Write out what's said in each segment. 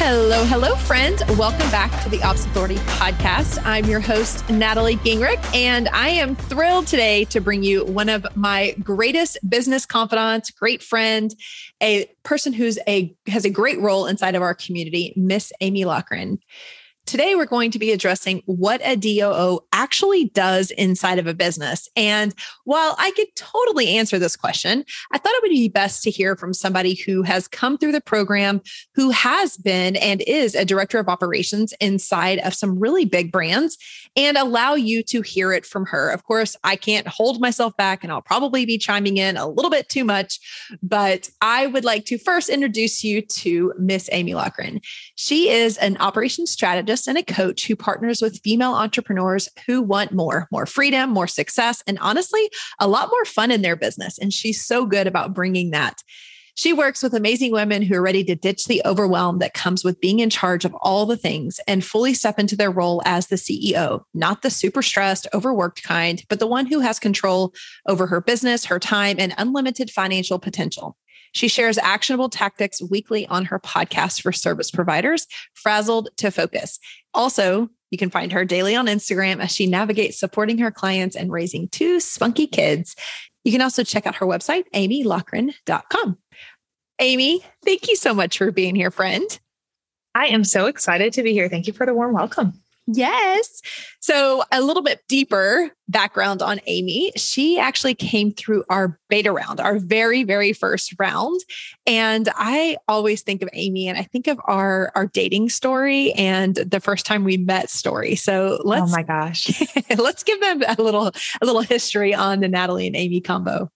Hello, hello, friends. Welcome back to the Ops Authority podcast. I'm your host, Natalie Gingrich, and I am thrilled today to bring you one of my greatest business confidants, great friend, a person who's a has a great role inside of our community, Miss Amy Lockrin. Today, we're going to be addressing what a DOO actually does inside of a business. And while I could totally answer this question, I thought it would be best to hear from somebody who has come through the program, who has been and is a director of operations inside of some really big brands, and allow you to hear it from her. Of course, I can't hold myself back, and I'll probably be chiming in a little bit too much, but I would like to first introduce you to Miss Amy Lockrin. She is an operations strategist and a coach who partners with female entrepreneurs who want more, more freedom, more success, and honestly, a lot more fun in their business. And she's so good about bringing that. She works with amazing women who are ready to ditch the overwhelm that comes with being in charge of all the things and fully step into their role as the CEO, not the super stressed, overworked kind, but the one who has control over her business, her time, and unlimited financial potential. She shares actionable tactics weekly on her podcast for service providers, Frazzled to Focus. Also, you can find her daily on Instagram as she navigates supporting her clients and raising two spunky kids. You can also check out her website, amylockrin.com. Amy, thank you so much for being here, friend. I am so excited to be here. Thank you for the warm welcome. Yes. So, a little bit deeper background on Amy. She actually came through our beta round, our very, very first round. And I always think of Amy and I think of our, our dating story and the first time we met story. So, oh let's, oh my gosh, let's give them a little, a little history on the Natalie and Amy combo.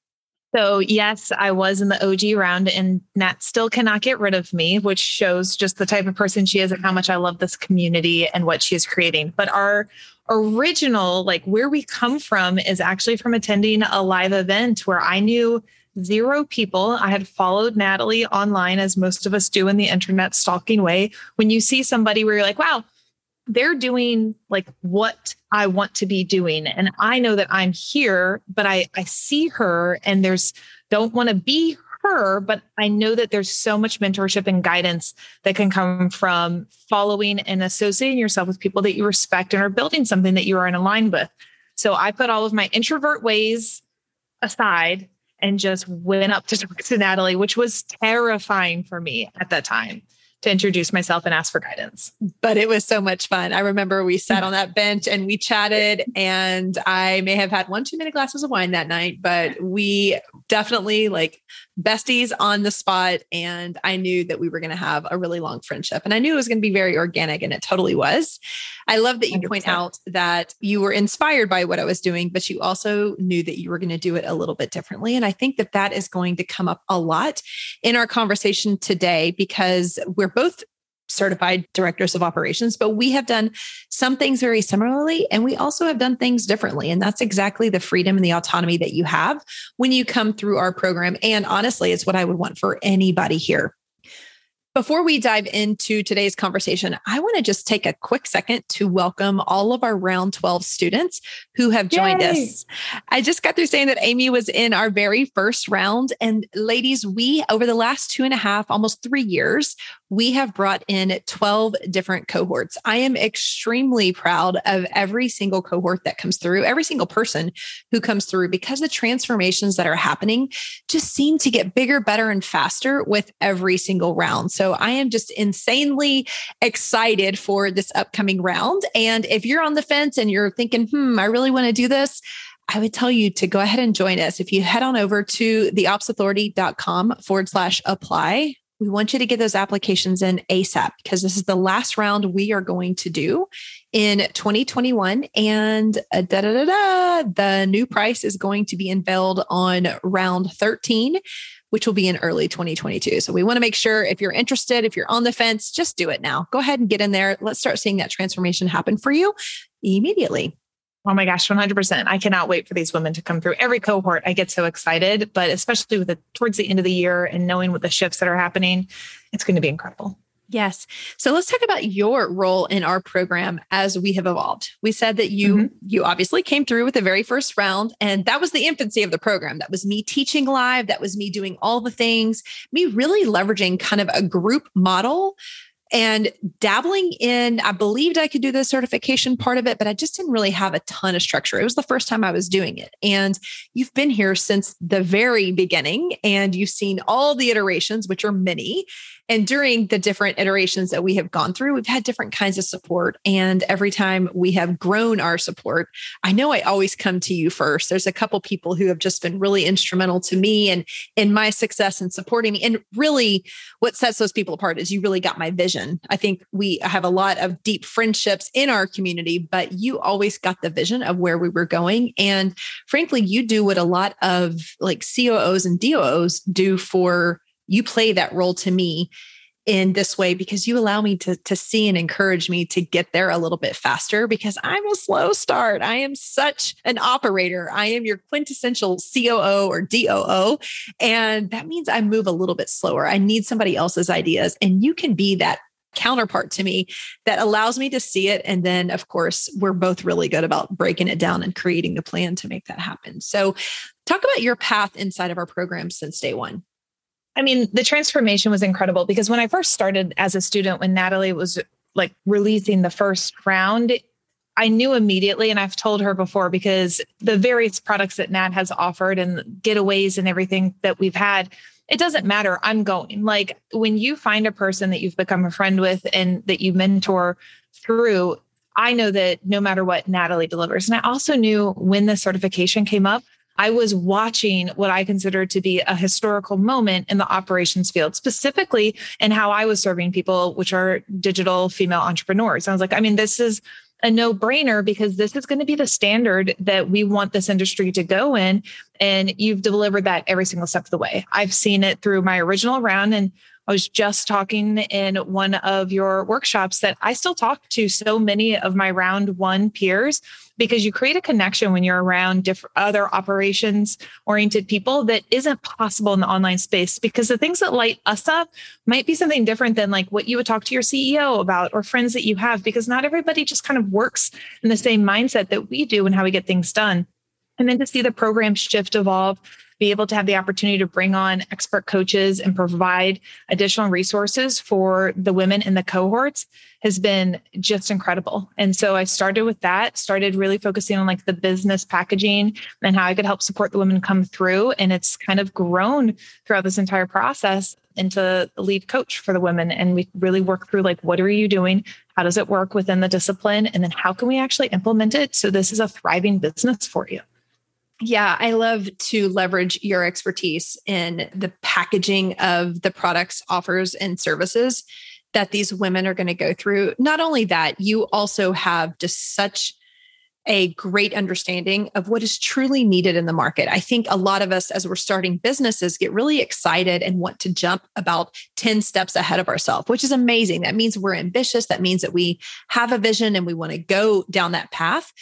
So, yes, I was in the OG round, and Nat still cannot get rid of me, which shows just the type of person she is and how much I love this community and what she is creating. But our original, like where we come from, is actually from attending a live event where I knew zero people. I had followed Natalie online, as most of us do in the internet stalking way. When you see somebody where you're like, wow, they're doing like what I want to be doing. And I know that I'm here, but I, I see her and there's don't want to be her, but I know that there's so much mentorship and guidance that can come from following and associating yourself with people that you respect and are building something that you are in line with. So I put all of my introvert ways aside and just went up to talk to Natalie, which was terrifying for me at that time to introduce myself and ask for guidance. But it was so much fun. I remember we sat mm-hmm. on that bench and we chatted, and I may have had one too many glasses of wine that night, but we definitely like besties on the spot. And I knew that we were going to have a really long friendship. And I knew it was going to be very organic, and it totally was. I love that you 100%. point out that you were inspired by what I was doing, but you also knew that you were going to do it a little bit differently. And I think that that is going to come up a lot in our conversation today because we're both certified directors of operations, but we have done some things very similarly and we also have done things differently. And that's exactly the freedom and the autonomy that you have when you come through our program. And honestly, it's what I would want for anybody here. Before we dive into today's conversation, I want to just take a quick second to welcome all of our round 12 students who have joined Yay. us. I just got through saying that Amy was in our very first round. And ladies, we, over the last two and a half, almost three years, we have brought in 12 different cohorts. I am extremely proud of every single cohort that comes through, every single person who comes through, because the transformations that are happening just seem to get bigger, better, and faster with every single round. So I am just insanely excited for this upcoming round. And if you're on the fence and you're thinking, hmm, I really want to do this, I would tell you to go ahead and join us. If you head on over to theopsauthority.com forward slash apply, we want you to get those applications in ASAP because this is the last round we are going to do in 2021. And uh, da, da, da, da, the new price is going to be unveiled on round 13, which will be in early 2022. So we want to make sure if you're interested, if you're on the fence, just do it now. Go ahead and get in there. Let's start seeing that transformation happen for you immediately. Oh my gosh, 100%. I cannot wait for these women to come through. Every cohort, I get so excited, but especially with the towards the end of the year and knowing what the shifts that are happening, it's going to be incredible. Yes. So let's talk about your role in our program as we have evolved. We said that you mm-hmm. you obviously came through with the very first round and that was the infancy of the program. That was me teaching live, that was me doing all the things, me really leveraging kind of a group model and dabbling in i believed i could do the certification part of it but i just didn't really have a ton of structure it was the first time i was doing it and you've been here since the very beginning and you've seen all the iterations which are many and during the different iterations that we have gone through, we've had different kinds of support. And every time we have grown our support, I know I always come to you first. There's a couple people who have just been really instrumental to me and in my success and supporting me. And really, what sets those people apart is you really got my vision. I think we have a lot of deep friendships in our community, but you always got the vision of where we were going. And frankly, you do what a lot of like COOs and DOOs do for you play that role to me in this way because you allow me to, to see and encourage me to get there a little bit faster because I'm a slow start. I am such an operator. I am your quintessential COO or DOO. And that means I move a little bit slower. I need somebody else's ideas. And you can be that counterpart to me that allows me to see it. And then, of course, we're both really good about breaking it down and creating the plan to make that happen. So, talk about your path inside of our program since day one. I mean, the transformation was incredible because when I first started as a student, when Natalie was like releasing the first round, I knew immediately, and I've told her before because the various products that Nat has offered and getaways and everything that we've had, it doesn't matter. I'm going. Like when you find a person that you've become a friend with and that you mentor through, I know that no matter what Natalie delivers. And I also knew when the certification came up, I was watching what I consider to be a historical moment in the operations field, specifically in how I was serving people, which are digital female entrepreneurs. I was like, I mean, this is a no brainer because this is going to be the standard that we want this industry to go in. And you've delivered that every single step of the way. I've seen it through my original round and I was just talking in one of your workshops that I still talk to so many of my round one peers because you create a connection when you're around different other operations oriented people that isn't possible in the online space because the things that light us up might be something different than like what you would talk to your CEO about or friends that you have because not everybody just kind of works in the same mindset that we do and how we get things done. And then to see the program shift evolve be able to have the opportunity to bring on expert coaches and provide additional resources for the women in the cohorts has been just incredible. And so I started with that, started really focusing on like the business packaging and how I could help support the women come through. And it's kind of grown throughout this entire process into the lead coach for the women. And we really work through like, what are you doing? How does it work within the discipline? And then how can we actually implement it so this is a thriving business for you? Yeah, I love to leverage your expertise in the packaging of the products, offers, and services that these women are going to go through. Not only that, you also have just such a great understanding of what is truly needed in the market. I think a lot of us, as we're starting businesses, get really excited and want to jump about 10 steps ahead of ourselves, which is amazing. That means we're ambitious. That means that we have a vision and we want to go down that path.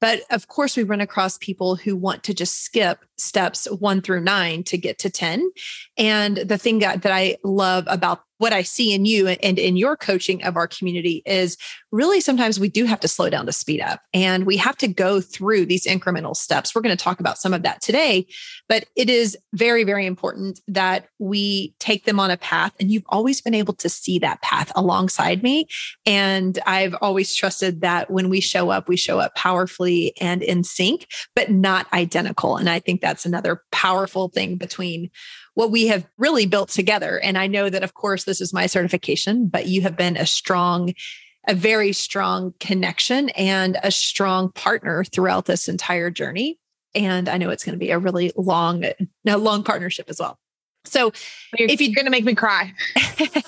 But of course, we run across people who want to just skip steps one through nine to get to 10. And the thing that, that I love about what I see in you and in your coaching of our community is really sometimes we do have to slow down to speed up and we have to go through these incremental steps. We're going to talk about some of that today, but it is very, very important that we take them on a path. And you've always been able to see that path alongside me. And I've always trusted that when we show up, we show up powerfully and in sync, but not identical. And I think that's another powerful thing between what we have really built together. And I know that, of course, this is my certification, but you have been a strong, a very strong connection and a strong partner throughout this entire journey. And I know it's going to be a really long, a long partnership as well. So you're, if you're going to make me cry.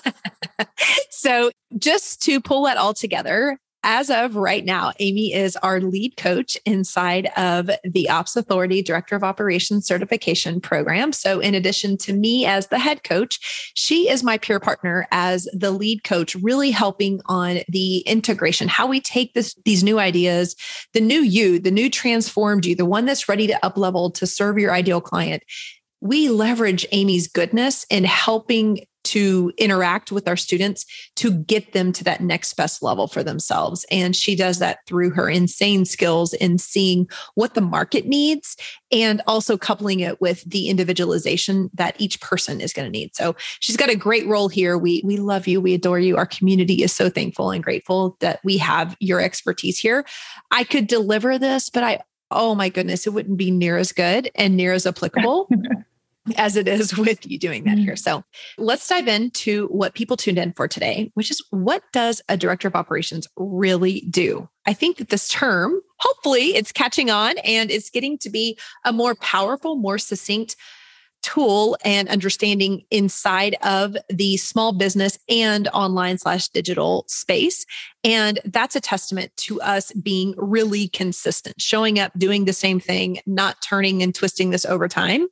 so just to pull that all together, as of right now, Amy is our lead coach inside of the Ops Authority Director of Operations Certification Program. So, in addition to me as the head coach, she is my peer partner as the lead coach, really helping on the integration, how we take this, these new ideas, the new you, the new transformed you, the one that's ready to up level to serve your ideal client. We leverage Amy's goodness in helping to interact with our students to get them to that next best level for themselves. And she does that through her insane skills in seeing what the market needs and also coupling it with the individualization that each person is going to need. So she's got a great role here. We we love you, we adore you. Our community is so thankful and grateful that we have your expertise here. I could deliver this, but I oh my goodness, it wouldn't be near as good and near as applicable as it is with you doing that here. Mm. So let's dive into what people tuned in for today, which is what does a director of operations really do? I think that this term, hopefully, it's catching on and it's getting to be a more powerful, more succinct tool and understanding inside of the small business and online slash digital space. And that's a testament to us being really consistent, showing up, doing the same thing, not turning and twisting this over time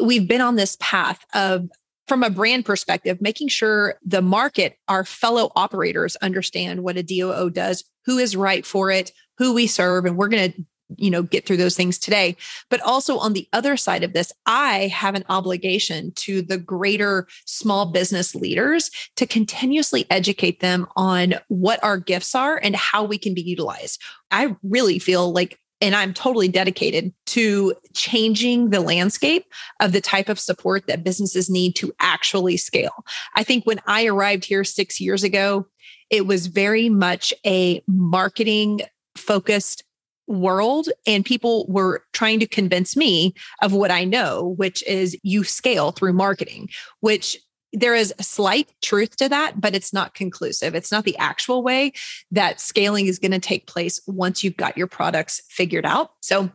we've been on this path of from a brand perspective, making sure the market, our fellow operators understand what a DOO does, who is right for it, who we serve, and we're going to you know get through those things today. But also on the other side of this i have an obligation to the greater small business leaders to continuously educate them on what our gifts are and how we can be utilized. I really feel like and I'm totally dedicated to changing the landscape of the type of support that businesses need to actually scale. I think when I arrived here six years ago, it was very much a marketing focused world and people were trying to convince me of what I know which is you scale through marketing which there is a slight truth to that, but it's not conclusive. It's not the actual way that scaling is going to take place once you've got your products figured out. So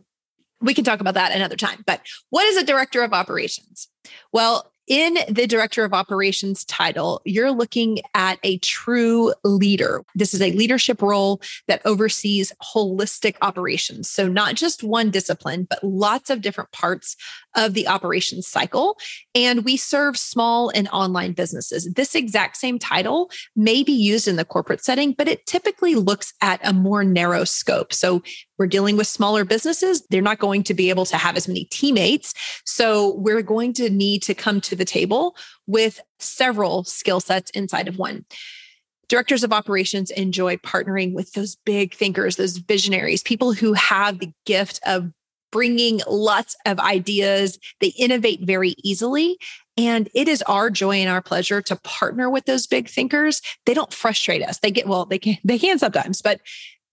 we can talk about that another time. But what is a director of operations? Well, in the director of operations title, you're looking at a true leader. This is a leadership role that oversees holistic operations. So, not just one discipline, but lots of different parts of the operations cycle. And we serve small and online businesses. This exact same title may be used in the corporate setting, but it typically looks at a more narrow scope. So we're dealing with smaller businesses. They're not going to be able to have as many teammates. So we're going to need to come to the table with several skill sets inside of one directors of operations enjoy partnering with those big thinkers, those visionaries, people who have the gift of bringing lots of ideas. They innovate very easily. And it is our joy and our pleasure to partner with those big thinkers. They don't frustrate us. They get, well, they can, they can sometimes, but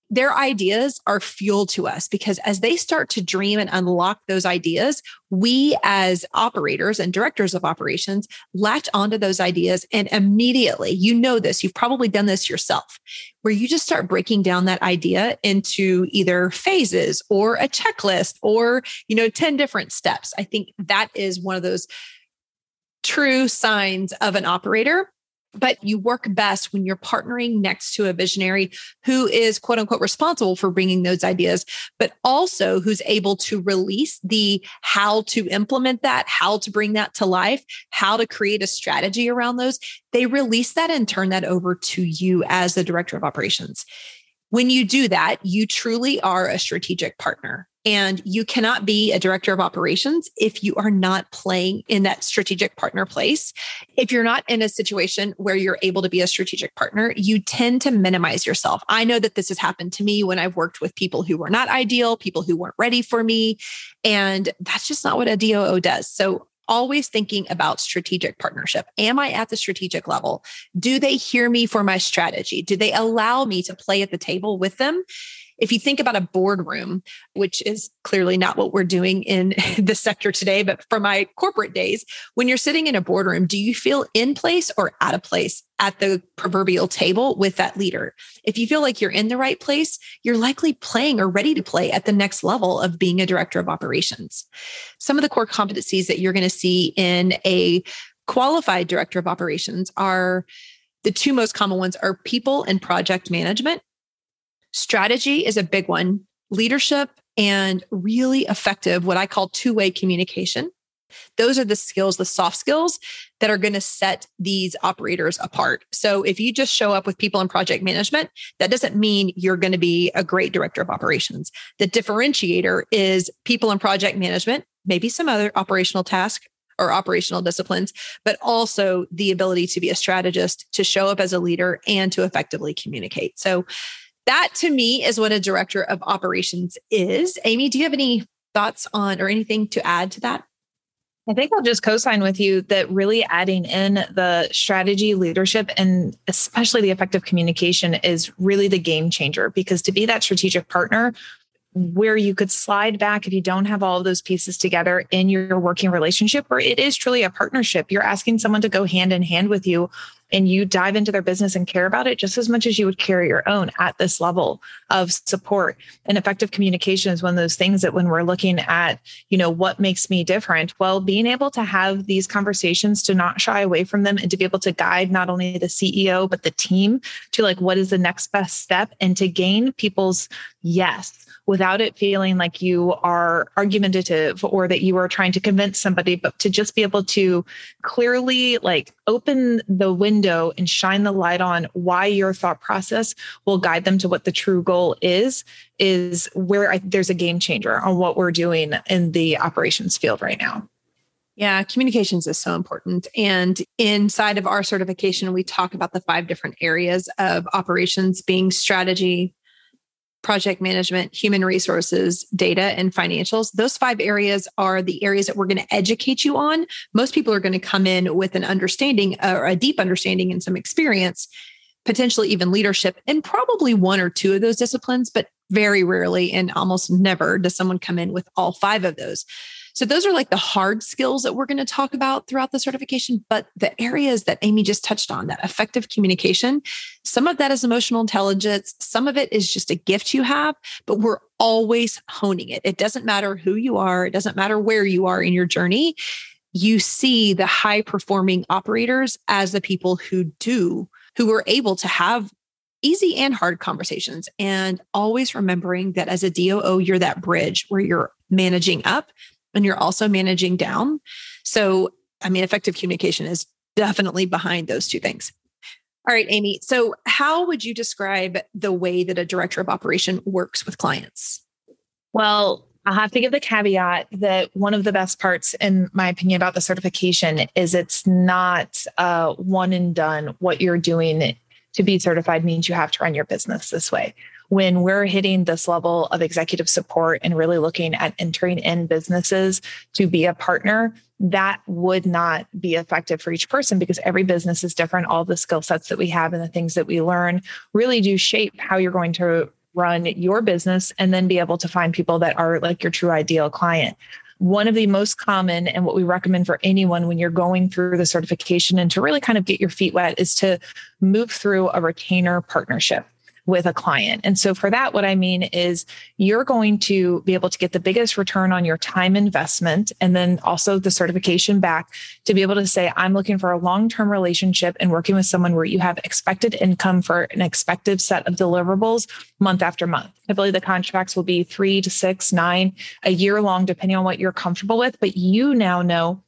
their ideas are fuel to us because as they start to dream and unlock those ideas, we as operators and directors of operations latch onto those ideas and immediately, you know this, you've probably done this yourself, where you just start breaking down that idea into either phases or a checklist or, you know, 10 different steps. I think that is one of those true signs of an operator but you work best when you're partnering next to a visionary who is quote unquote responsible for bringing those ideas, but also who's able to release the how to implement that, how to bring that to life, how to create a strategy around those. They release that and turn that over to you as the director of operations. When you do that, you truly are a strategic partner. And you cannot be a director of operations if you are not playing in that strategic partner place. If you're not in a situation where you're able to be a strategic partner, you tend to minimize yourself. I know that this has happened to me when I've worked with people who were not ideal, people who weren't ready for me. And that's just not what a DOO does. So always thinking about strategic partnership. Am I at the strategic level? Do they hear me for my strategy? Do they allow me to play at the table with them? If you think about a boardroom, which is clearly not what we're doing in the sector today, but for my corporate days, when you're sitting in a boardroom, do you feel in place or out of place at the proverbial table with that leader? If you feel like you're in the right place, you're likely playing or ready to play at the next level of being a director of operations. Some of the core competencies that you're going to see in a qualified director of operations are the two most common ones are people and project management Strategy is a big one, leadership and really effective, what I call two way communication. Those are the skills, the soft skills that are going to set these operators apart. So if you just show up with people in project management, that doesn't mean you're going to be a great director of operations. The differentiator is people in project management, maybe some other operational task or operational disciplines, but also the ability to be a strategist, to show up as a leader and to effectively communicate. So that to me is what a director of operations is. Amy, do you have any thoughts on or anything to add to that? I think I'll just co sign with you that really adding in the strategy, leadership, and especially the effective communication is really the game changer because to be that strategic partner, where you could slide back if you don't have all of those pieces together in your working relationship, where it is truly a partnership. You're asking someone to go hand in hand with you and you dive into their business and care about it just as much as you would care your own at this level of support. And effective communication is one of those things that when we're looking at you know what makes me different well being able to have these conversations to not shy away from them and to be able to guide not only the ceo but the team to like what is the next best step and to gain people's yes without it feeling like you are argumentative or that you are trying to convince somebody, but to just be able to clearly like open the window and shine the light on why your thought process will guide them to what the true goal is, is where I, there's a game changer on what we're doing in the operations field right now. Yeah, communications is so important. And inside of our certification, we talk about the five different areas of operations being strategy, project management, human resources, data, and financials. Those five areas are the areas that we're going to educate you on. Most people are going to come in with an understanding or a deep understanding and some experience, potentially even leadership, and probably one or two of those disciplines, but very rarely and almost never does someone come in with all five of those. So those are like the hard skills that we're going to talk about throughout the certification. But the areas that Amy just touched on, that effective communication, some of that is emotional intelligence. Some of it is just a gift you have, but we're always honing it. It doesn't matter who you are. It doesn't matter where you are in your journey. You see the high performing operators as the people who do, who are able to have easy and hard conversations and always remembering that as a DOO, you're that bridge where you're managing up and you're also managing down. So, I mean, effective communication is definitely behind those two things. All right, Amy. So, how would you describe the way that a director of operation works with clients? Well, I'll have to give the caveat that one of the best parts, in my opinion, about the certification is it's not one and done. What you're doing to be certified means you have to run your business this way when we're hitting this level of executive support and really looking at entering in businesses to be a partner, that would not be effective for each person because every business is different. All the skill sets that we have and the things that we learn really do shape how you're going to run your business and then be able to find people that are like your true ideal client. One of the most common and what we recommend for anyone when you're going through the certification and to really kind of get your feet wet is to move through a retainer partnership with a client. And so for that, what I mean is you're going to be able to get the biggest return on your time investment and then also the certification back to be able to say, I'm looking for a long term relationship and working with someone where you have expected income for an expected set of deliverables month after month. Typically, the contracts will be three to six, nine, a year long, depending on what you're comfortable with. But you now know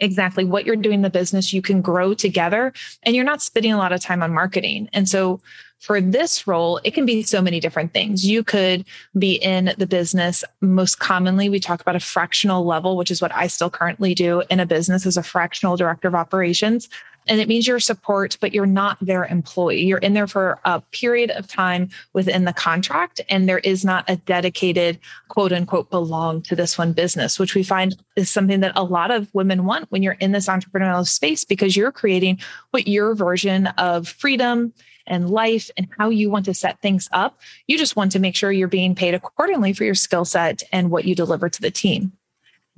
exactly what you're doing in the business you can grow together and you're not spending a lot of time on marketing and so for this role, it can be so many different things. You could be in the business. Most commonly, we talk about a fractional level, which is what I still currently do in a business as a fractional director of operations And it means you're support, but you're not their employee. You're in there for a period of time within the contract, and there is not a dedicated quote unquote belong to this one business, which we find is something that a lot of women want when you're in this entrepreneurial space because you're creating what your version of freedom and life and how you want to set things up. You just want to make sure you're being paid accordingly for your skill set and what you deliver to the team.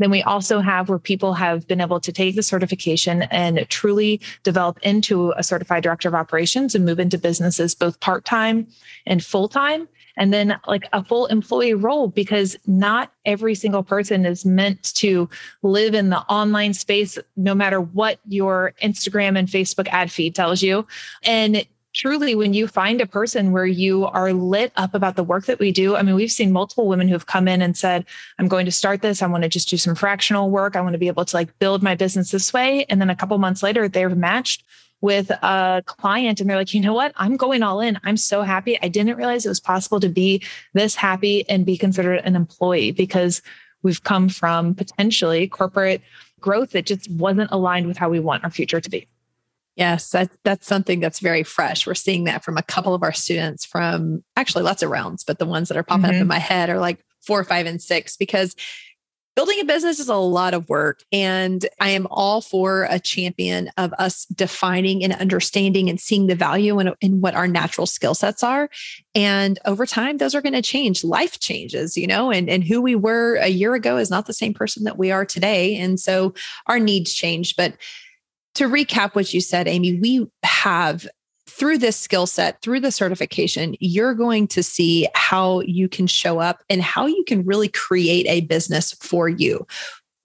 Then we also have where people have been able to take the certification and truly develop into a certified director of operations and move into businesses both part time and full time. And then, like a full employee role, because not every single person is meant to live in the online space, no matter what your Instagram and Facebook ad feed tells you. And truly when you find a person where you are lit up about the work that we do i mean we've seen multiple women who have come in and said i'm going to start this. I want to just do some fractional work. I want to be able to like build my business this way. And then a couple months later they're matched with a client and they're like you know what? I'm going all in. I'm so happy. I didn't realize it was possible to be this happy and be considered an employee because we've come from potentially corporate growth that just wasn't aligned with how we want our future to be Yes, that, that's something that's very fresh. We're seeing that from a couple of our students from actually lots of rounds, but the ones that are popping mm-hmm. up in my head are like four, five, and six because building a business is a lot of work. And I am all for a champion of us defining and understanding and seeing the value in, in what our natural skill sets are. And over time, those are going to change. Life changes, you know, and, and who we were a year ago is not the same person that we are today. And so our needs change. But to recap what you said, Amy, we have through this skill set, through the certification, you're going to see how you can show up and how you can really create a business for you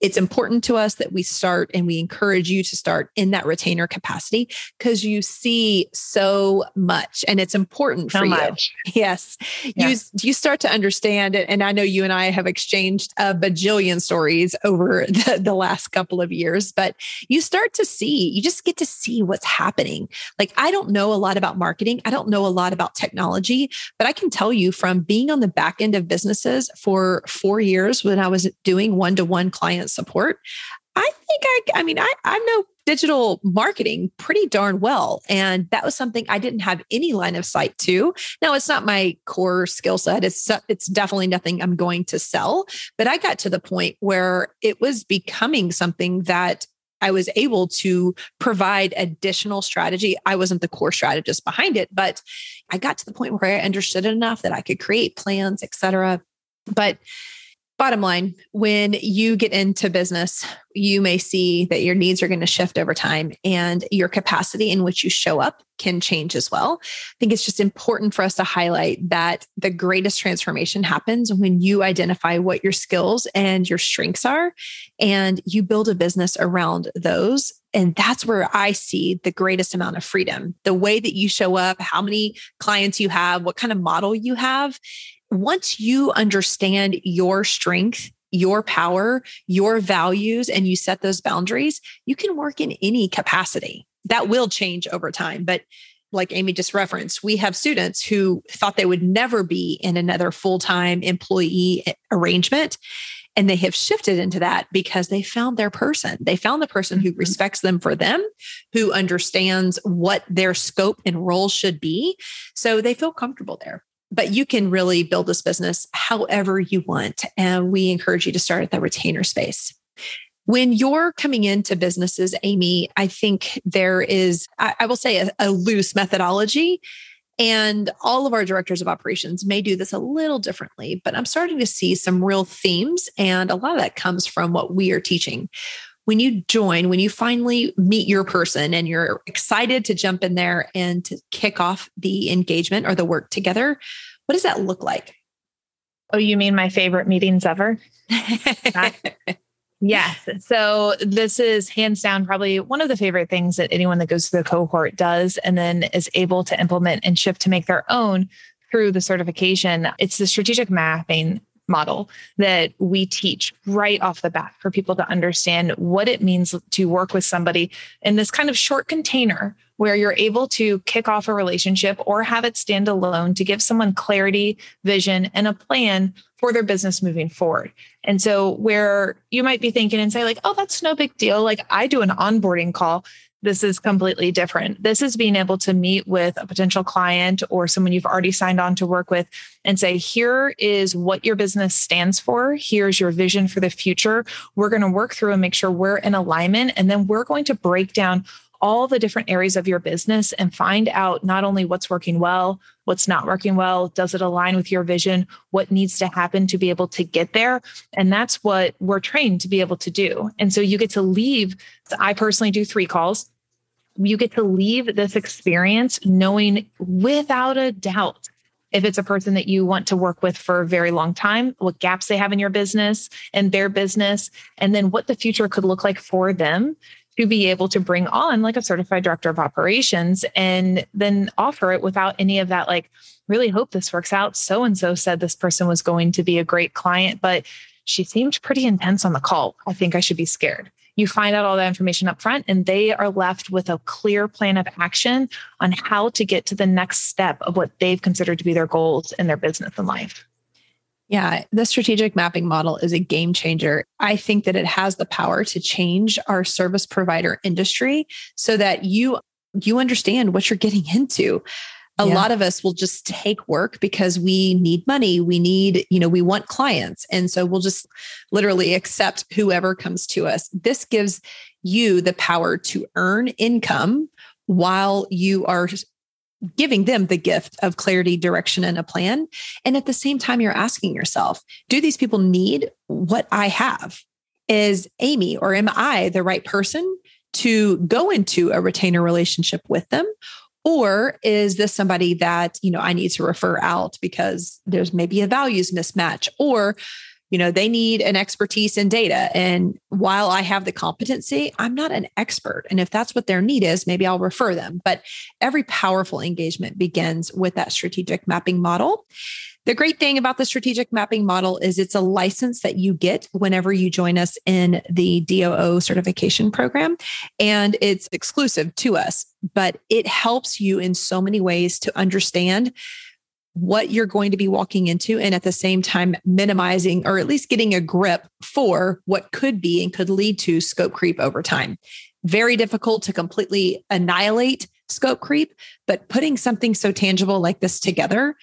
it's important to us that we start and we encourage you to start in that retainer capacity because you see so much and it's important so for much. you. Yes. Yeah. You, you start to understand it. And I know you and I have exchanged a bajillion stories over the, the last couple of years, but you start to see, you just get to see what's happening. Like, I don't know a lot about marketing. I don't know a lot about technology, but I can tell you from being on the back end of businesses for four years when I was doing one to one client support. I think I, I mean, I, I know digital marketing pretty darn well. And that was something I didn't have any line of sight to. Now it's not my core skill set. It's, it's definitely nothing I'm going to sell, but I got to the point where it was becoming something that I was able to provide additional strategy. I wasn't the core strategist behind it, but I got to the point where I understood enough that I could create plans, et cetera. But Bottom line, when you get into business, you may see that your needs are going to shift over time and your capacity in which you show up can change as well. I think it's just important for us to highlight that the greatest transformation happens when you identify what your skills and your strengths are and you build a business around those. And that's where I see the greatest amount of freedom. The way that you show up, how many clients you have, what kind of model you have once you understand your strength, your power, your values, and you set those boundaries, you can work in any capacity. That will change over time. But like Amy just referenced, we have students who thought they would never be in another full time employee arrangement. And they have shifted into that because they found their person. They found the person who mm-hmm. respects them for them, who understands what their scope and role should be. So they feel comfortable there but you can really build this business however you want. And we encourage you to start at the retainer space. When you're coming into businesses, Amy, I think there is, I, I will say, a, a loose methodology. And all of our directors of operations may do this a little differently, but I'm starting to see some real themes. And a lot of that comes from what we are teaching when you join, when you finally meet your person and you're excited to jump in there and to kick off the engagement or the work together, what does that look like? Oh, you mean my favorite meetings ever? yes. So this is hands down probably one of the favorite things that anyone that goes through the cohort does and then is able to implement and shift to make their own through the certification. It's the strategic mapping model that we teach right off the bat for people to understand what it means to work with somebody in this kind of short container where you're able to kick off a relationship or have it stand alone to give someone clarity, vision, and a plan for their business moving forward. And so, where you might be thinking and say, like, oh, that's no big deal. Like, I do an onboarding call. This is completely different. This is being able to meet with a potential client or someone you've already signed on to work with and say, here is what your business stands for. Here's your vision for the future. We're going to work through and make sure we're in alignment. And then we're going to break down all the different areas of your business and find out not only what's working well, what's not working well, does it align with your vision, what needs to happen to be able to get there. And that's what we're trained to be able to do. And so you get to leave. I personally do three calls. You get to leave this experience knowing without a doubt if it's a person that you want to work with for a very long time, what gaps they have in your business and their business, and then what the future could look like for them to be able to bring on like a certified director of operations and then offer it without any of that like really hope this works out. So and so said this person was going to be a great client but she seemed pretty intense on the call. I think i should be scared. You find out all that information up front and they are left with a clear plan of action on how to get to the next step of what they've considered to be their goals in their business and life yeah, the strategic mapping model is a game changer. I think that it has the power to change our service provider industry so that you you understand what you're getting into. A yeah. lot of us will just take work because we need money, we need, you know, we want clients. And so we'll just literally accept whoever comes to us. This gives you the power to earn income while you are giving them the gift of clarity, direction, and a plan. And at the same time, you're asking yourself, do these people need what I have? Is Amy or am I the right person to go into a retainer relationship with them? Or is this somebody that, you know, I need to refer out because there's maybe a values mismatch or you know they need an expertise in data. And while i have the competency i'm not an expert. And if that's what their need is maybe i'll refer them. But every powerful engagement begins with that strategic mapping model. The great thing about the strategic mapping model is it's a license that you get whenever you join us in the DOO certification program. And it's exclusive to us, but it helps you in so many ways to understand what you're going to be walking into and at the same time minimizing or at least getting a grip for what could be and could lead to scope creep over time. Very difficult to completely annihilate scope creep, but putting something so tangible like this together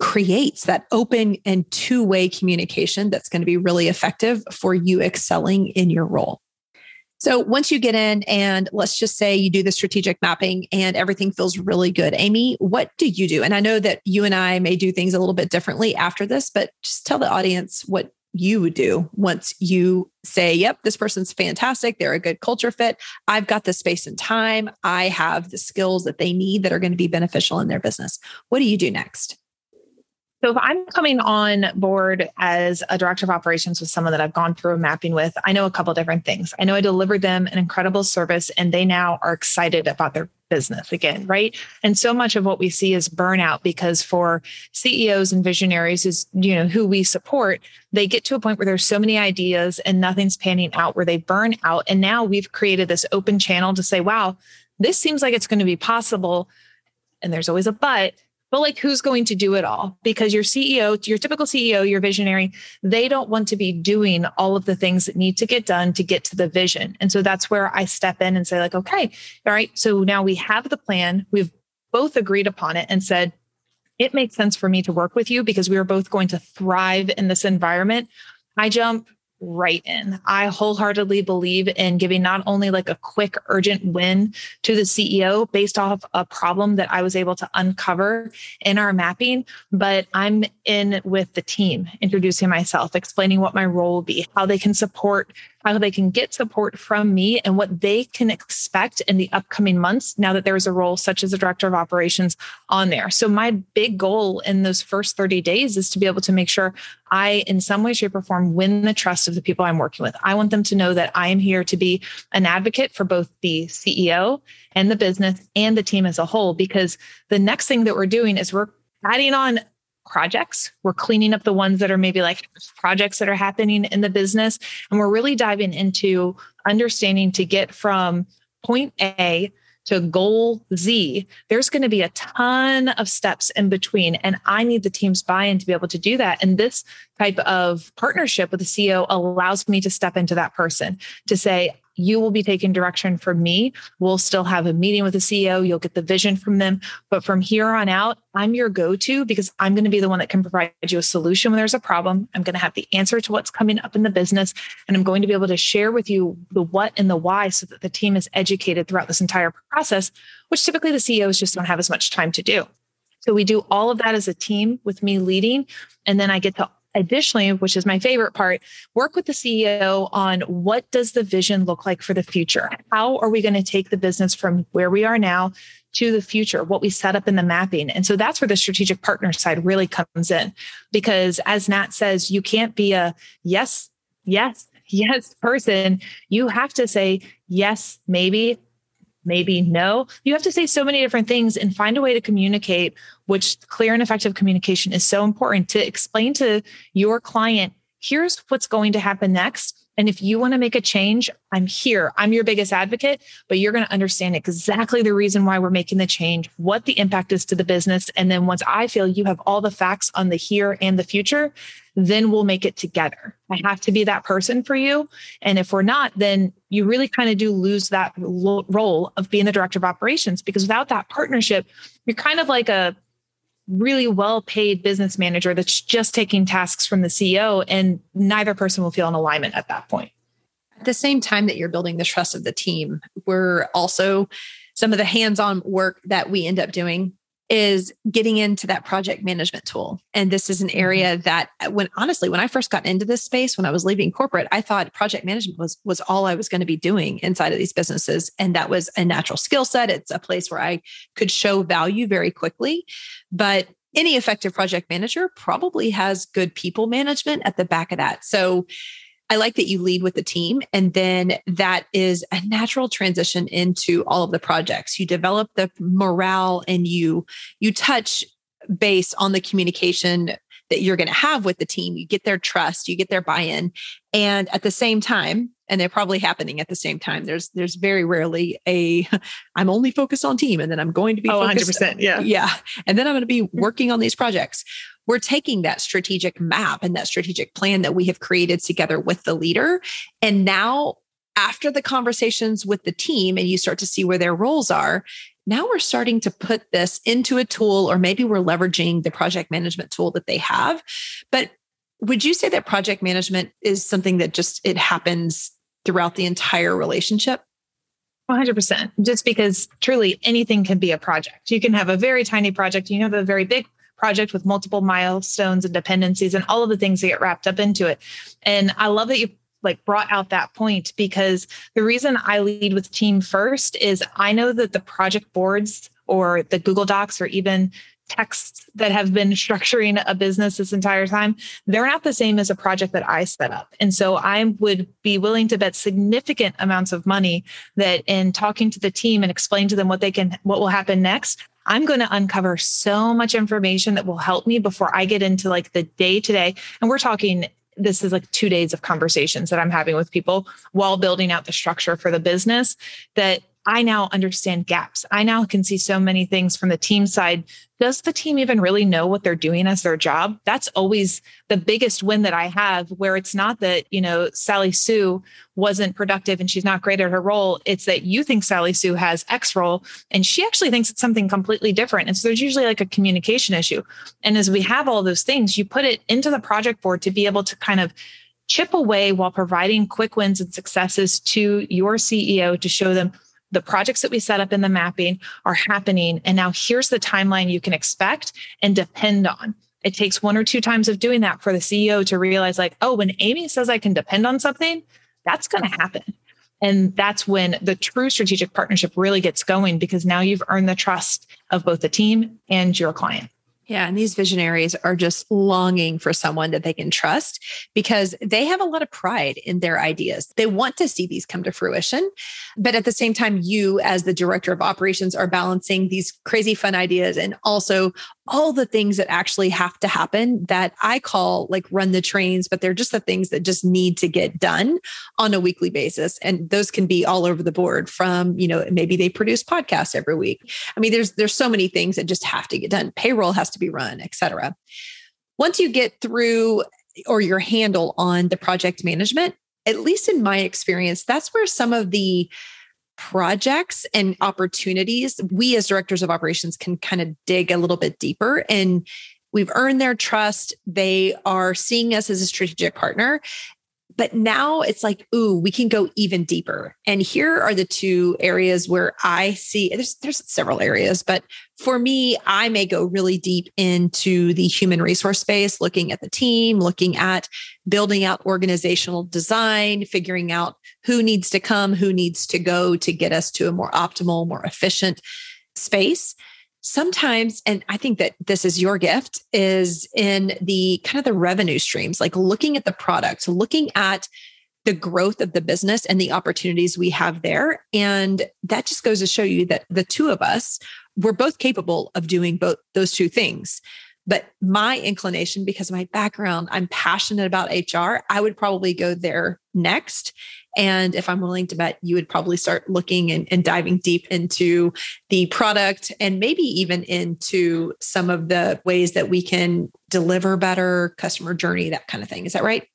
creates that open and two way communication that's going to be really effective for you excelling in your role. So once you get in and let's just say you do the strategic mapping and everything feels really good. Amy, what do you do? And I know that you and I may do things a little bit differently after this, but just tell the audience what you would do once you say, yep, this person's fantastic. They're a good culture fit. I've got the space and time. I have the skills that they need that are going to be beneficial in their business. What do you do next? So if I'm coming on board as a director of operations with someone that I've gone through a mapping with, I know a couple different things. I know I delivered them an incredible service and they now are excited about their business again, right? And so much of what we see is burnout because for CEOs and visionaries is, you know, who we support, they get to a point where there's so many ideas and nothing's panning out where they burn out. And now we've created this open channel to say, wow, this seems like it's going to be possible. And there's always a but but like who's going to do it all? Because your ceo your typical ceo your visionary they don't want to be doing all of the things that need to get done to get to the vision. And so that's where i step in and say like okay all right so now we have the plan. We've both agreed upon it and said it makes sense for me to work with you because we are both going to thrive in this environment. I jump right in. I wholeheartedly believe in giving not only like a quick urgent win to the CEO based off a problem that I was able to uncover in our mapping, but I'm in with the team, introducing myself, explaining what my role will be, how they can support how they can get support from me and what they can expect in the upcoming months now that there's a role such as a director of operations on there. So my big goal in those first 30 days is to be able to make sure I, in some way, shape, or form, win the trust of the people I'm working with. I want them to know that I am here to be an advocate for both the CEO and the business and the team as a whole, because the next thing that we're doing is we're adding on projects. We're cleaning up the ones that are maybe like projects that are happening in the business. And we're really diving into understanding to get from point A to goal Z, there's going to be a ton of steps in between. And I need the team's buy in to be able to do that. And this type of partnership with the CEO allows me to step into that person to say, you will be taking direction from me. We'll still have a meeting with the CEO. You'll get the vision from them. But from here on out, I'm your go to because I'm going to be the one that can provide you a solution when there's a problem. I'm going to have the answer to what's coming up in the business. And I'm going to be able to share with you the what and the why so that the team is educated throughout this entire process, which typically the CEOs just don't have as much time to do. So we do all of that as a team with me leading. And then I get to additionally, which is my favorite part, work with the CEO on what does the vision look like for the future? How are we going to take the business from where we are now to the future, what we set up in the mapping. And so that's where the strategic partner side really comes in. Because as Nat says, you can't be a yes, yes, yes person. You have to say yes, maybe, maybe no. You have to say so many different things and find a way to communicate, which clear and effective communication is so important to explain to your client here's what's going to happen next. And if you want to make a change, I'm here. I'm your biggest advocate, but you're going to understand exactly the reason why we're making the change, what the impact is to the business. And then once I feel you have all the facts on the here and the future, then we'll make it together. I have to be that person for you. And if we're not, then you really kind of do lose that role of being the director of operations because without that partnership, you're kind of like a really well paid business manager that's just taking tasks from the CEO, and neither person will feel in alignment at that point. At the same time that you're building the trust of the team, we're also some of the hands on work that we end up doing is getting into that project management tool. And this is an mm-hmm. area that when honestly, when I first got into this space, when I was leaving corporate, I thought project management was was all I was going to be doing inside of these businesses. And that was a natural skill set. It's a place where I could show value very quickly. But any effective project manager probably has good people management at the back of that. So I like that you lead with the team. And then that is a natural transition into all of the projects. You develop the morale and you you touch base on the communication that you're going to have with the team. You get their trust, you get their buy-in. And at the same time, and they're probably happening at the same time. There's there's very rarely a I'm only focused on team and then I'm going to be oh, focused, 100%. Yeah. Yeah. And then I'm going to be working on these projects we're taking that strategic map and that strategic plan that we have created together with the leader. And now, after the conversations with the team and you start to see where their roles are, now we're starting to put this into a tool, or maybe we're leveraging the project management tool that they have. But would you say that project management is something that just it happens throughout the entire relationship? 100%. Just because truly anything can be a project. You can have a very tiny project, you have a very big project with multiple milestones and dependencies and all of the things that get wrapped up into it. And I love that you like brought out that point because the reason I lead with team first is I know that the project boards or the Google Docs or even texts that have been structuring a business this entire time, they're not the same as a project that I set up. And so I would be willing to bet significant amounts of money that in talking to the team and explain to them what they can, what will happen next, I'm going to uncover so much information that will help me before I get into like the day to day. And we're talking, this is like two days of conversations that I'm having with people while building out the structure for the business that I now understand gaps. I now can see so many things from the team side. Does the team even really know what they're doing as their job? That's always the biggest win that I have, where it's not that, you know, Sally Sue wasn't productive and she's not great at her role. It's that you think Sally Sue has X role and she actually thinks it's something completely different. And so there's usually like a communication issue. And as we have all those things, you put it into the project board to be able to kind of chip away while providing quick wins and successes to your CEO to show them the projects that we set up in the mapping are happening. And now here's the timeline you can expect and depend on. It takes one or two times of doing that for the CEO to realize, like, oh, when Amy says I can depend on something, that's going to happen. And that's when the true strategic partnership really gets going because now you've earned the trust of both the team and your client. Yeah. And these visionaries are just longing for someone that they can trust because they have a lot of pride in their ideas. They want to see these come to fruition. But at the same time, you, as the director of operations, are balancing these crazy fun ideas and also all the things that actually have to happen that I call like run the trains, but they're just the things that just need to get done on a weekly basis. And those can be all over the board from, you know, maybe they produce podcasts every week. I mean, there's there's so many things that just have to get done. Payroll has to be run, et cetera. Once you get through or your handle on the project management, at least in my experience, that's where some of the projects and opportunities we as directors of operations can kind of dig a little bit deeper and we've earned their trust. They are seeing us as a strategic partner but now it's like, ooh, we can go even deeper. And here are the two areas where I see there's there's several areas, but for me, I may go really deep into the human resource space, looking at the team, looking at building out organizational design, figuring out who needs to come, who needs to go to get us to a more optimal, more efficient space sometimes and i think that this is your gift is in the kind of the revenue streams like looking at the product looking at the growth of the business and the opportunities we have there. And that just goes to show you that the two of us we're both capable of doing both those two things. But my inclination because of my background i'm passionate about hr i would probably go there next and if I'm willing to bet, you would probably start looking and, and diving deep into the product and maybe even into some of the ways that we can deliver better customer journey, that kind of thing. Is that right?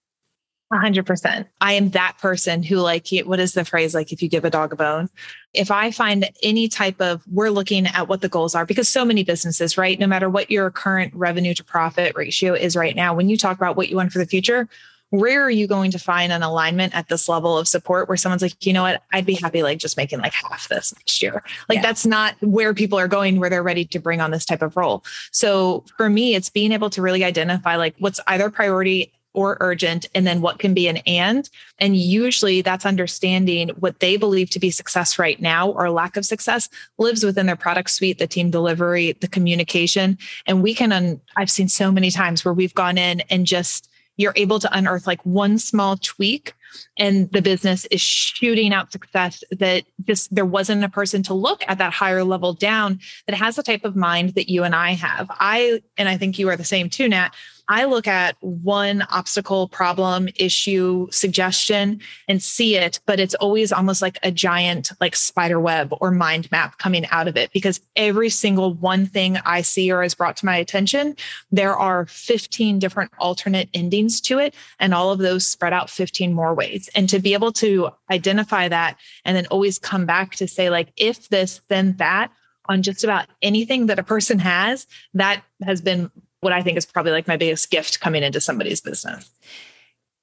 100%. I am that person who, like, what is the phrase? Like, if you give a dog a bone, if I find any type of, we're looking at what the goals are, because so many businesses, right? No matter what your current revenue to profit ratio is right now, when you talk about what you want for the future, where are you going to find an alignment at this level of support where someone's like, you know what, I'd be happy like just making like half this next year. Like yeah. that's not where people are going where they're ready to bring on this type of role. So for me, it's being able to really identify like what's either priority or urgent and then what can be an and and usually that's understanding what they believe to be success right now or lack of success lives within their product suite the team delivery the communication and we can un- i've seen so many times where we've gone in and just you're able to unearth like one small tweak and the business is shooting out success that just there wasn't a person to look at that higher level down that has the type of mind that you and I have. I and I think you are the same too, Nat. I look at one obstacle, problem, issue, suggestion and see it, but it's always almost like a giant like spider web or mind map coming out of it because every single one thing I see or is brought to my attention, there are 15 different alternate endings to it and all of those spread out 15 more ways. And to be able to identify that and then always come back to say like if this then that on just about anything that a person has, that has been what I think is probably like my biggest gift coming into somebody's business.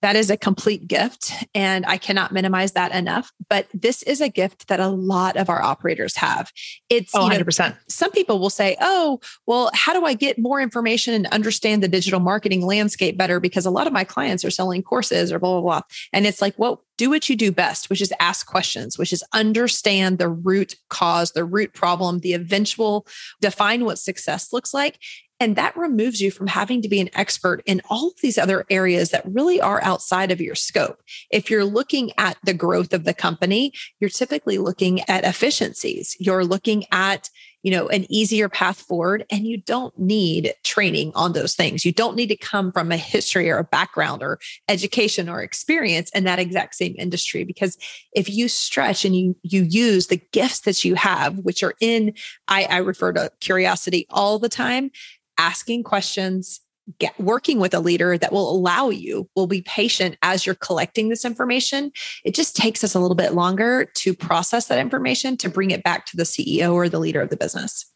That is a complete gift, and I cannot minimize that enough. But this is a gift that a lot of our operators have. It's oh, 100%. Some people will say, Oh, well, how do I get more information and understand the digital marketing landscape better? Because a lot of my clients are selling courses or blah, blah, blah. And it's like, well, do what you do best, which is ask questions, which is understand the root cause, the root problem, the eventual define what success looks like, and that removes you from having to be an expert in all of these other areas that really are outside of your scope. If you're looking at the growth of the company, you're typically looking at efficiencies. You're looking at you know an easier path forward and you don't need training on those things you don't need to come from a history or a background or education or experience in that exact same industry because if you stretch and you you use the gifts that you have which are in i, I refer to curiosity all the time asking questions, get working with a leader that will allow you, will be patient as you're collecting this information. It just takes us a little bit longer to process that information to bring it back to the CEO or the leader of the business.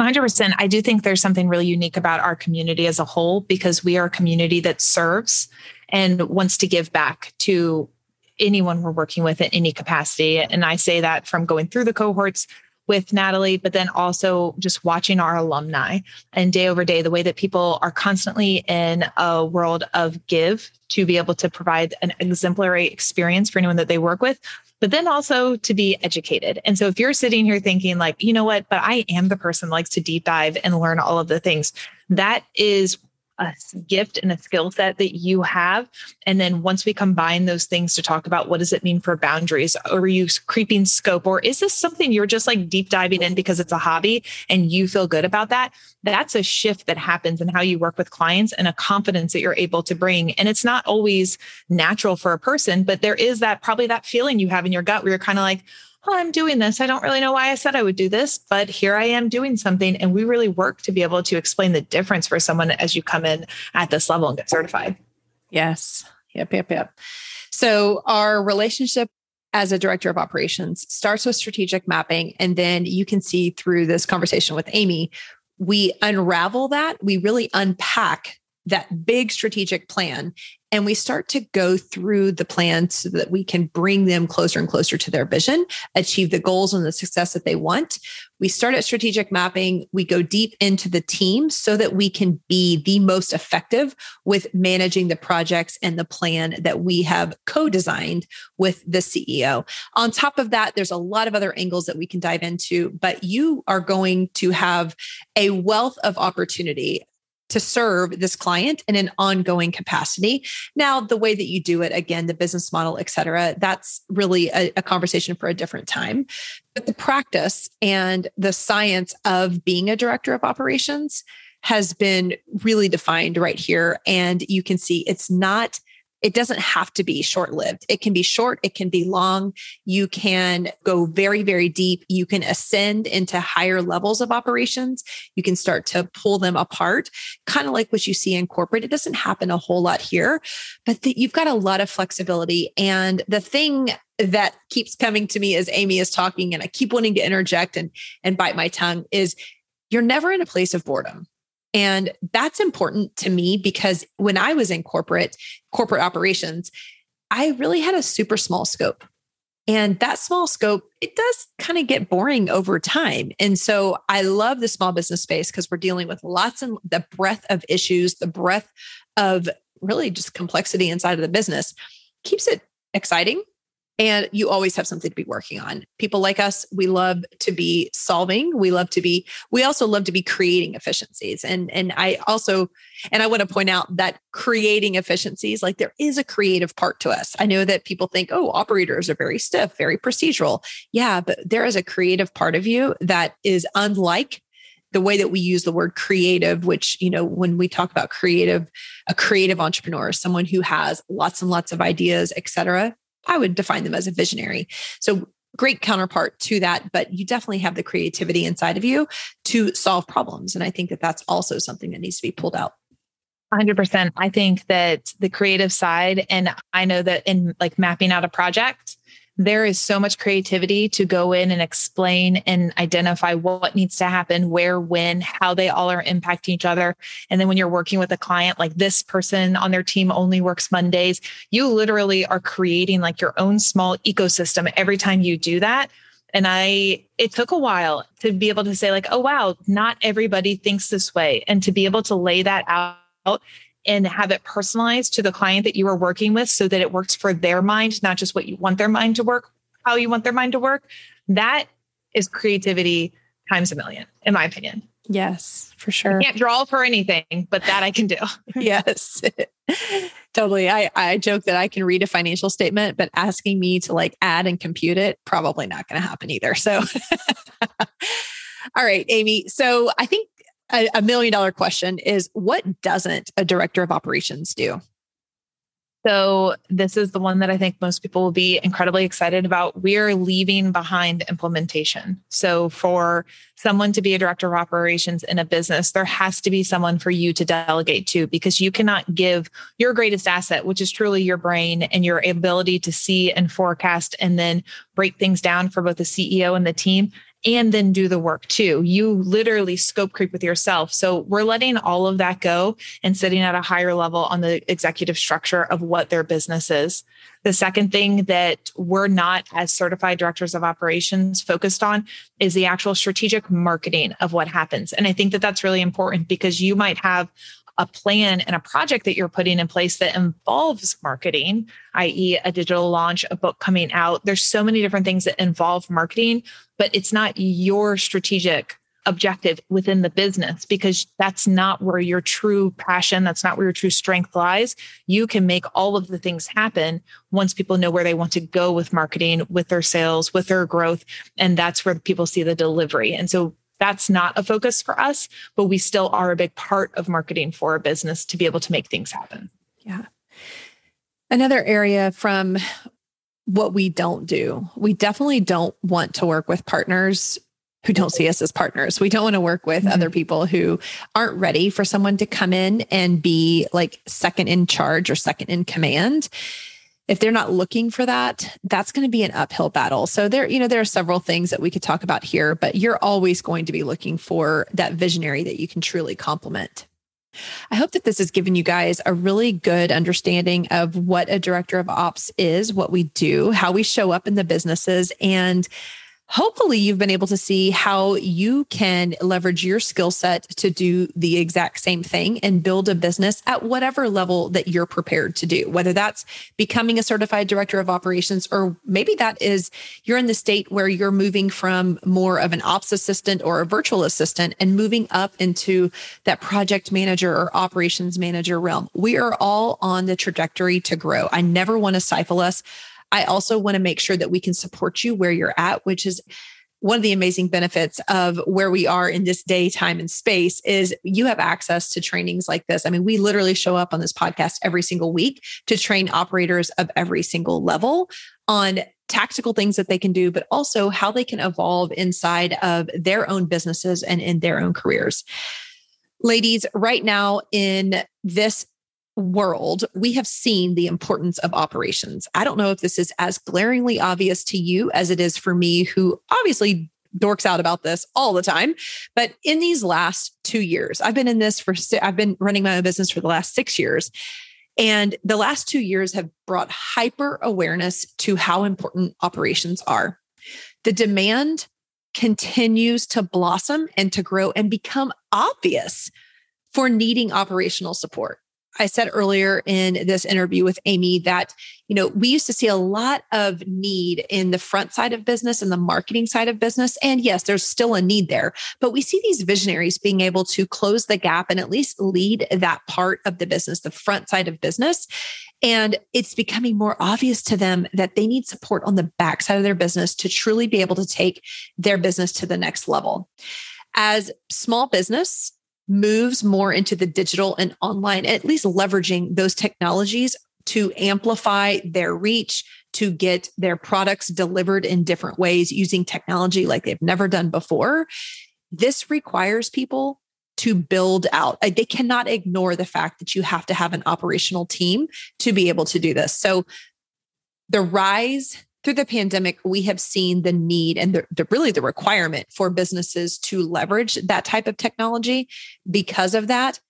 100%. I do think there's something really unique about our community as a whole because we are a community that serves and wants to give back to anyone we're working with in any capacity. And I say that from going through the cohorts with Natalie, but then also just watching our alumni and day over day, the way that people are constantly in a world of give to be able to provide an exemplary experience for anyone that they work with, but then also to be educated. And so if you're sitting here thinking like, you know what, but I am the person likes to deep dive and learn all of the things, that is a gift and a skill set that you have. And then once we combine those things to talk about what does it mean for boundaries, are you creeping scope, or is this something you're just like deep diving in because it's a hobby and you feel good about that? That's a shift that happens in how you work with clients and a confidence that you're able to bring. And it's not always natural for a person, but there is that probably that feeling you have in your gut where you're kind of like, oh, I'm doing this. I don't really know why I said I would do this, but here I am doing something. And we really work to be able to explain the difference for someone as you come in at this level and get certified. Yes. Yep, yep, yep. So our relationship as a director of operations starts with strategic mapping. And then you can see through this conversation with Amy, we unravel that, we really unpack that big strategic plan and we start to go through the plan so that we can bring them closer and closer to their vision, achieve the goals and the success that they want. We start at strategic mapping, we go deep into the team so that we can be the most effective with managing the projects and the plan that we have co designed with the CEO. On top of that, there's a lot of other angles that we can dive into, but you are going to have a wealth of opportunity to serve this client in an ongoing capacity. Now, the way that you do it, again, the business model, et cetera, that's really a, a, conversation for a different time. But the practice and the science of being a director of operations has been really defined right here. And you can see it's not it doesn't have to be short lived. It can be short, it can be long. You can go very, very deep. You can ascend into higher levels of operations. You can start to pull them apart, kind of like what you see in corporate. It doesn't happen a whole lot here, but the, you've got a lot of flexibility. And the thing that keeps coming to me as Amy is talking, and I keep wanting to interject and, and bite my tongue, is you're never in a place of boredom. And that's important to me because when I was in corporate, corporate operations, I really had a super small scope. And that small scope, it does kind of get boring over time. And so I love the small business space because we're dealing with lots and the breadth of issues, the breadth of really just complexity inside of the business keeps it exciting and you always have something to be working on. People like us, we love to be solving. We love to be, we also love to be creating efficiencies. And, and I also, and I want to point out that creating efficiencies, like there is a creative part to us. I know that people think, oh, operators are very stiff, very procedural. Yeah, but there is a creative part of you that is unlike the way that we use the word creative which you know when we talk about creative a creative entrepreneur someone who has lots and lots of ideas et cetera I would define them as a visionary. So great counterpart to that, but you definitely have the creativity inside of you to solve problems. And I think that that's also something that needs to be pulled out. 100%. I think that the creative side, and I know that in like mapping out a project, there is so much creativity to go in and explain and identify what needs to happen, where, when, how they all are impacting each other. And then when you're working with a client, like this person on their team only works Mondays, you literally are creating like your own small ecosystem every time you do that. And I, it took a while to be able to say, like, oh, wow, not everybody thinks this way. And to be able to lay that out and have it personalized to the client that you are working with so that it works for their mind, not just what you want their mind to work, how you want their mind to work. That is creativity times a million, in my opinion. Yes, for sure. I can't draw for anything, but that I can do. yes. totally. I, I joke that I can read a financial statement, but asking me to like add and compute it, probably not going to happen either. So, all right, Amy. So I think a, a million dollar question is what doesn't a director of operations do? So, this is the one that I think most people will be incredibly excited about. We're leaving behind implementation. So, for someone to be a director of operations in a business, there has to be someone for you to delegate to because you cannot give your greatest asset, which is truly your brain and your ability to see and forecast and then break things down for both the CEO and the team and then do the work too. You literally scope creep with yourself. So we're letting all of that go and sitting at a higher level on the executive structure of what their business is. The second thing that we're not as certified directors of operations focused on is the actual strategic marketing of what happens. And I think that that's really important because you might have a plan and a project that you're putting in place that involves marketing, i.e., a digital launch, a book coming out. There's so many different things that involve marketing, but it's not your strategic objective within the business because that's not where your true passion, that's not where your true strength lies. You can make all of the things happen once people know where they want to go with marketing, with their sales, with their growth. And that's where people see the delivery. And so that's not a focus for us, but we still are a big part of marketing for a business to be able to make things happen. Yeah. Another area from what we don't do, we definitely don't want to work with partners who don't see us as partners. We don't want to work with mm-hmm. other people who aren't ready for someone to come in and be like second in charge or second in command. If they're not looking for that, that's going to be an uphill battle. So there, you know, there are several things that we could talk about here, but you're always going to be looking for that visionary that you can truly complement. I hope that this has given you guys a really good understanding of what a director of ops is, what we do, how we show up in the businesses, and hopefully you've been able to see how you can leverage your skill set to do the exact same thing and build a business at whatever level that you're prepared to do whether that's becoming a certified director of operations or maybe that is you're in the state where you're moving from more of an ops assistant or a virtual assistant and moving up into that project manager or operations manager realm. We are all on the trajectory to grow. I never want to stifle us I also want to make sure that we can support you where you're at, which is one of the amazing benefits of where we are in this day, time, and space is you have access to trainings like this. I mean, we literally show up on this podcast every single week to train operators of every single level on tactical things that they can do, but also how they can evolve inside of their own businesses and in their own careers. Ladies, right now in this world, we have seen the importance of operations. I don't know if this is as glaringly obvious to you as it is for me, who obviously dorks out about this all the time. But in these last two years, I've been in this for, I've been running my own business for the last six years. And the last two years have brought hyper awareness to how important operations are. The demand continues to blossom and to grow and become obvious for needing operational support. I said earlier in this interview with Amy that, you know, we used to see a lot of need in the front side of business and the marketing side of business. And yes, there's still a need there, but we see these visionaries being able to close the gap and at least lead that part of the business, the front side of business. And it's becoming more obvious to them that they need support on the back side of their business to truly be able to take their business to the next level. As small business, moves more into the digital and online, at least leveraging those technologies to amplify their reach, to get their products delivered in different ways using technology like they've never done before. This requires people to build out. Uh, they cannot ignore the fact that you have to have an operational team to be able to do this. So, the rise through the pandemic, we have seen the need and the, the, really the requirement for businesses to leverage that type of technology. Because of that,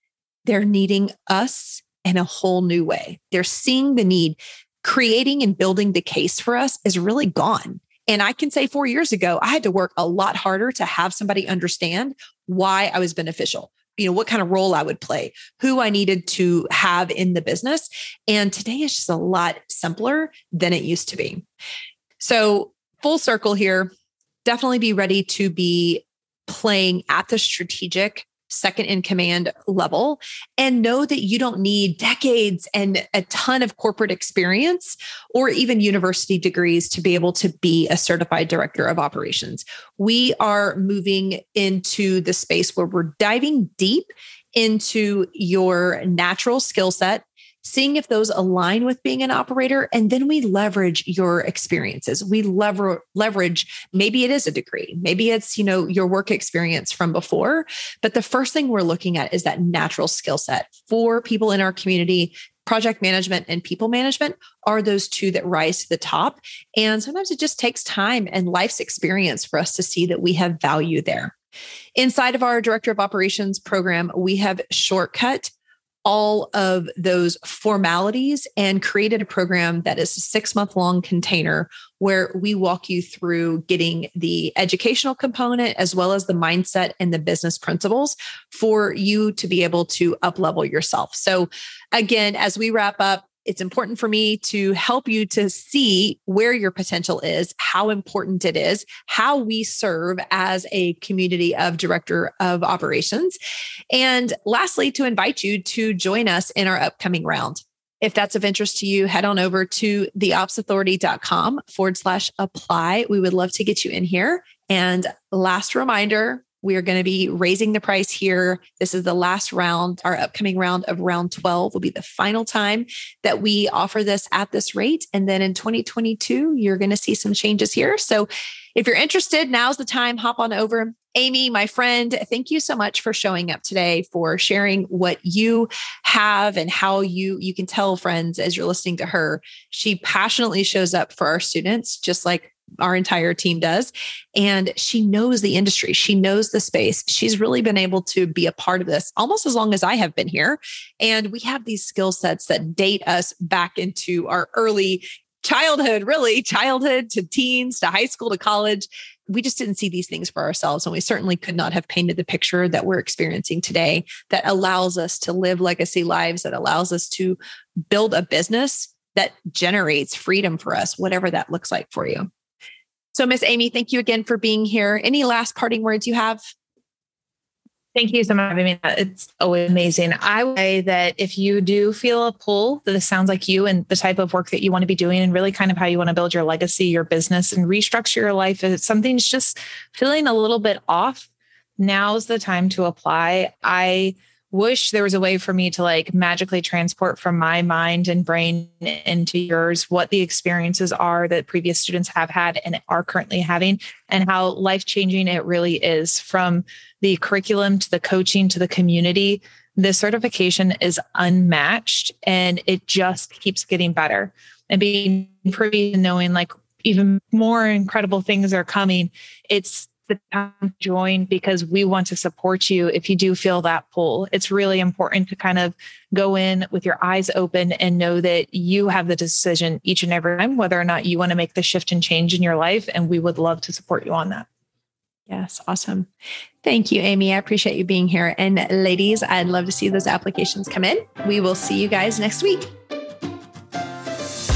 they're needing us in a whole new way. They're seeing the need. Creating and building the case for us is really gone. And I can say four years ago, I had to work a lot harder to have somebody understand why I was beneficial, you know what kind of role i would play who i needed to have in the business. And today is just a lot simpler than it used to be. So full circle here definitely be ready to be playing at the strategic second in command level and know that you don't need decades and a ton of corporate experience or even university degrees to be able to be a certified director of operations. We are moving into the space where we're diving deep into your natural skill set seeing if those align with being an operator. And then we leverage your experiences. We lever- leverage, maybe it is a degree, maybe it's, you know, your work experience from before. But the first thing we're looking at is that natural skill set for people in our community. Project management and people management are those two that rise to the top. And sometimes it just takes time and life's experience for us to see that we have value there. Inside of our Director of Operations program, we have shortcut all of those formalities and created a program that is a six month long container where we walk you through getting the educational component as well as the mindset and the business principles for you to be able to up level yourself. So, again, as we wrap up, it's important for me to help you to see where your potential is, how important it is, how we serve as a community of director of operations. And lastly, to invite you to join us in our upcoming round. If that's of interest to you, head on over to theopsauthority.com forward slash apply. We would love to get you in here. And last reminder, we are going to be raising the price here. This is the last round. Our upcoming round of round 12 will be the final time that we offer this at this rate. And then in 2022, you're going to see some changes here. So If you're interested, now's the time. Hop on over. Amy, my friend, thank you so much for showing up today, for sharing what you have and how you you can tell friends as you're listening to her. She passionately shows up for our students, just like our entire team does. And she knows the industry, she knows the space. She's really been able to be a part of this almost as long as I have been here. And we have these skill sets that date us back into our early childhood, really, childhood to teens to high school to college. We just didn't see these things for ourselves. And we certainly could not have painted the picture that we're experiencing today that allows us to live legacy lives, that allows us to build a business that generates freedom for us, whatever that looks like for you. So, Miss Amy, thank you again for being here. Any last parting words you have? Thank you so much. I mean, uh, it's always amazing. I would say that if you do feel a pull that sounds like you and the type of work that you want to be doing and really kind of how you want to build your legacy, your business and restructure your life, if something's just feeling a little bit off, now's the time to apply. I wish there was a way for me to like magically transport from my mind and brain into yours what the experiences are that previous students have had and are currently having and how life changing it really is from the curriculum to the coaching to the community. The certification is unmatched and it just keeps getting better and being privy to knowing like even more incredible things are coming. It's the time to join because we want to support you if you do feel that pull. It's really important to kind of go in with your eyes open and know that you have the decision each and every time whether or not you want to make the shift and change in your life. And we would love to support you on that. Yes, awesome. Thank you, Amy. I appreciate you being here. And ladies, I'd love to see those applications come in. We will see you guys next week.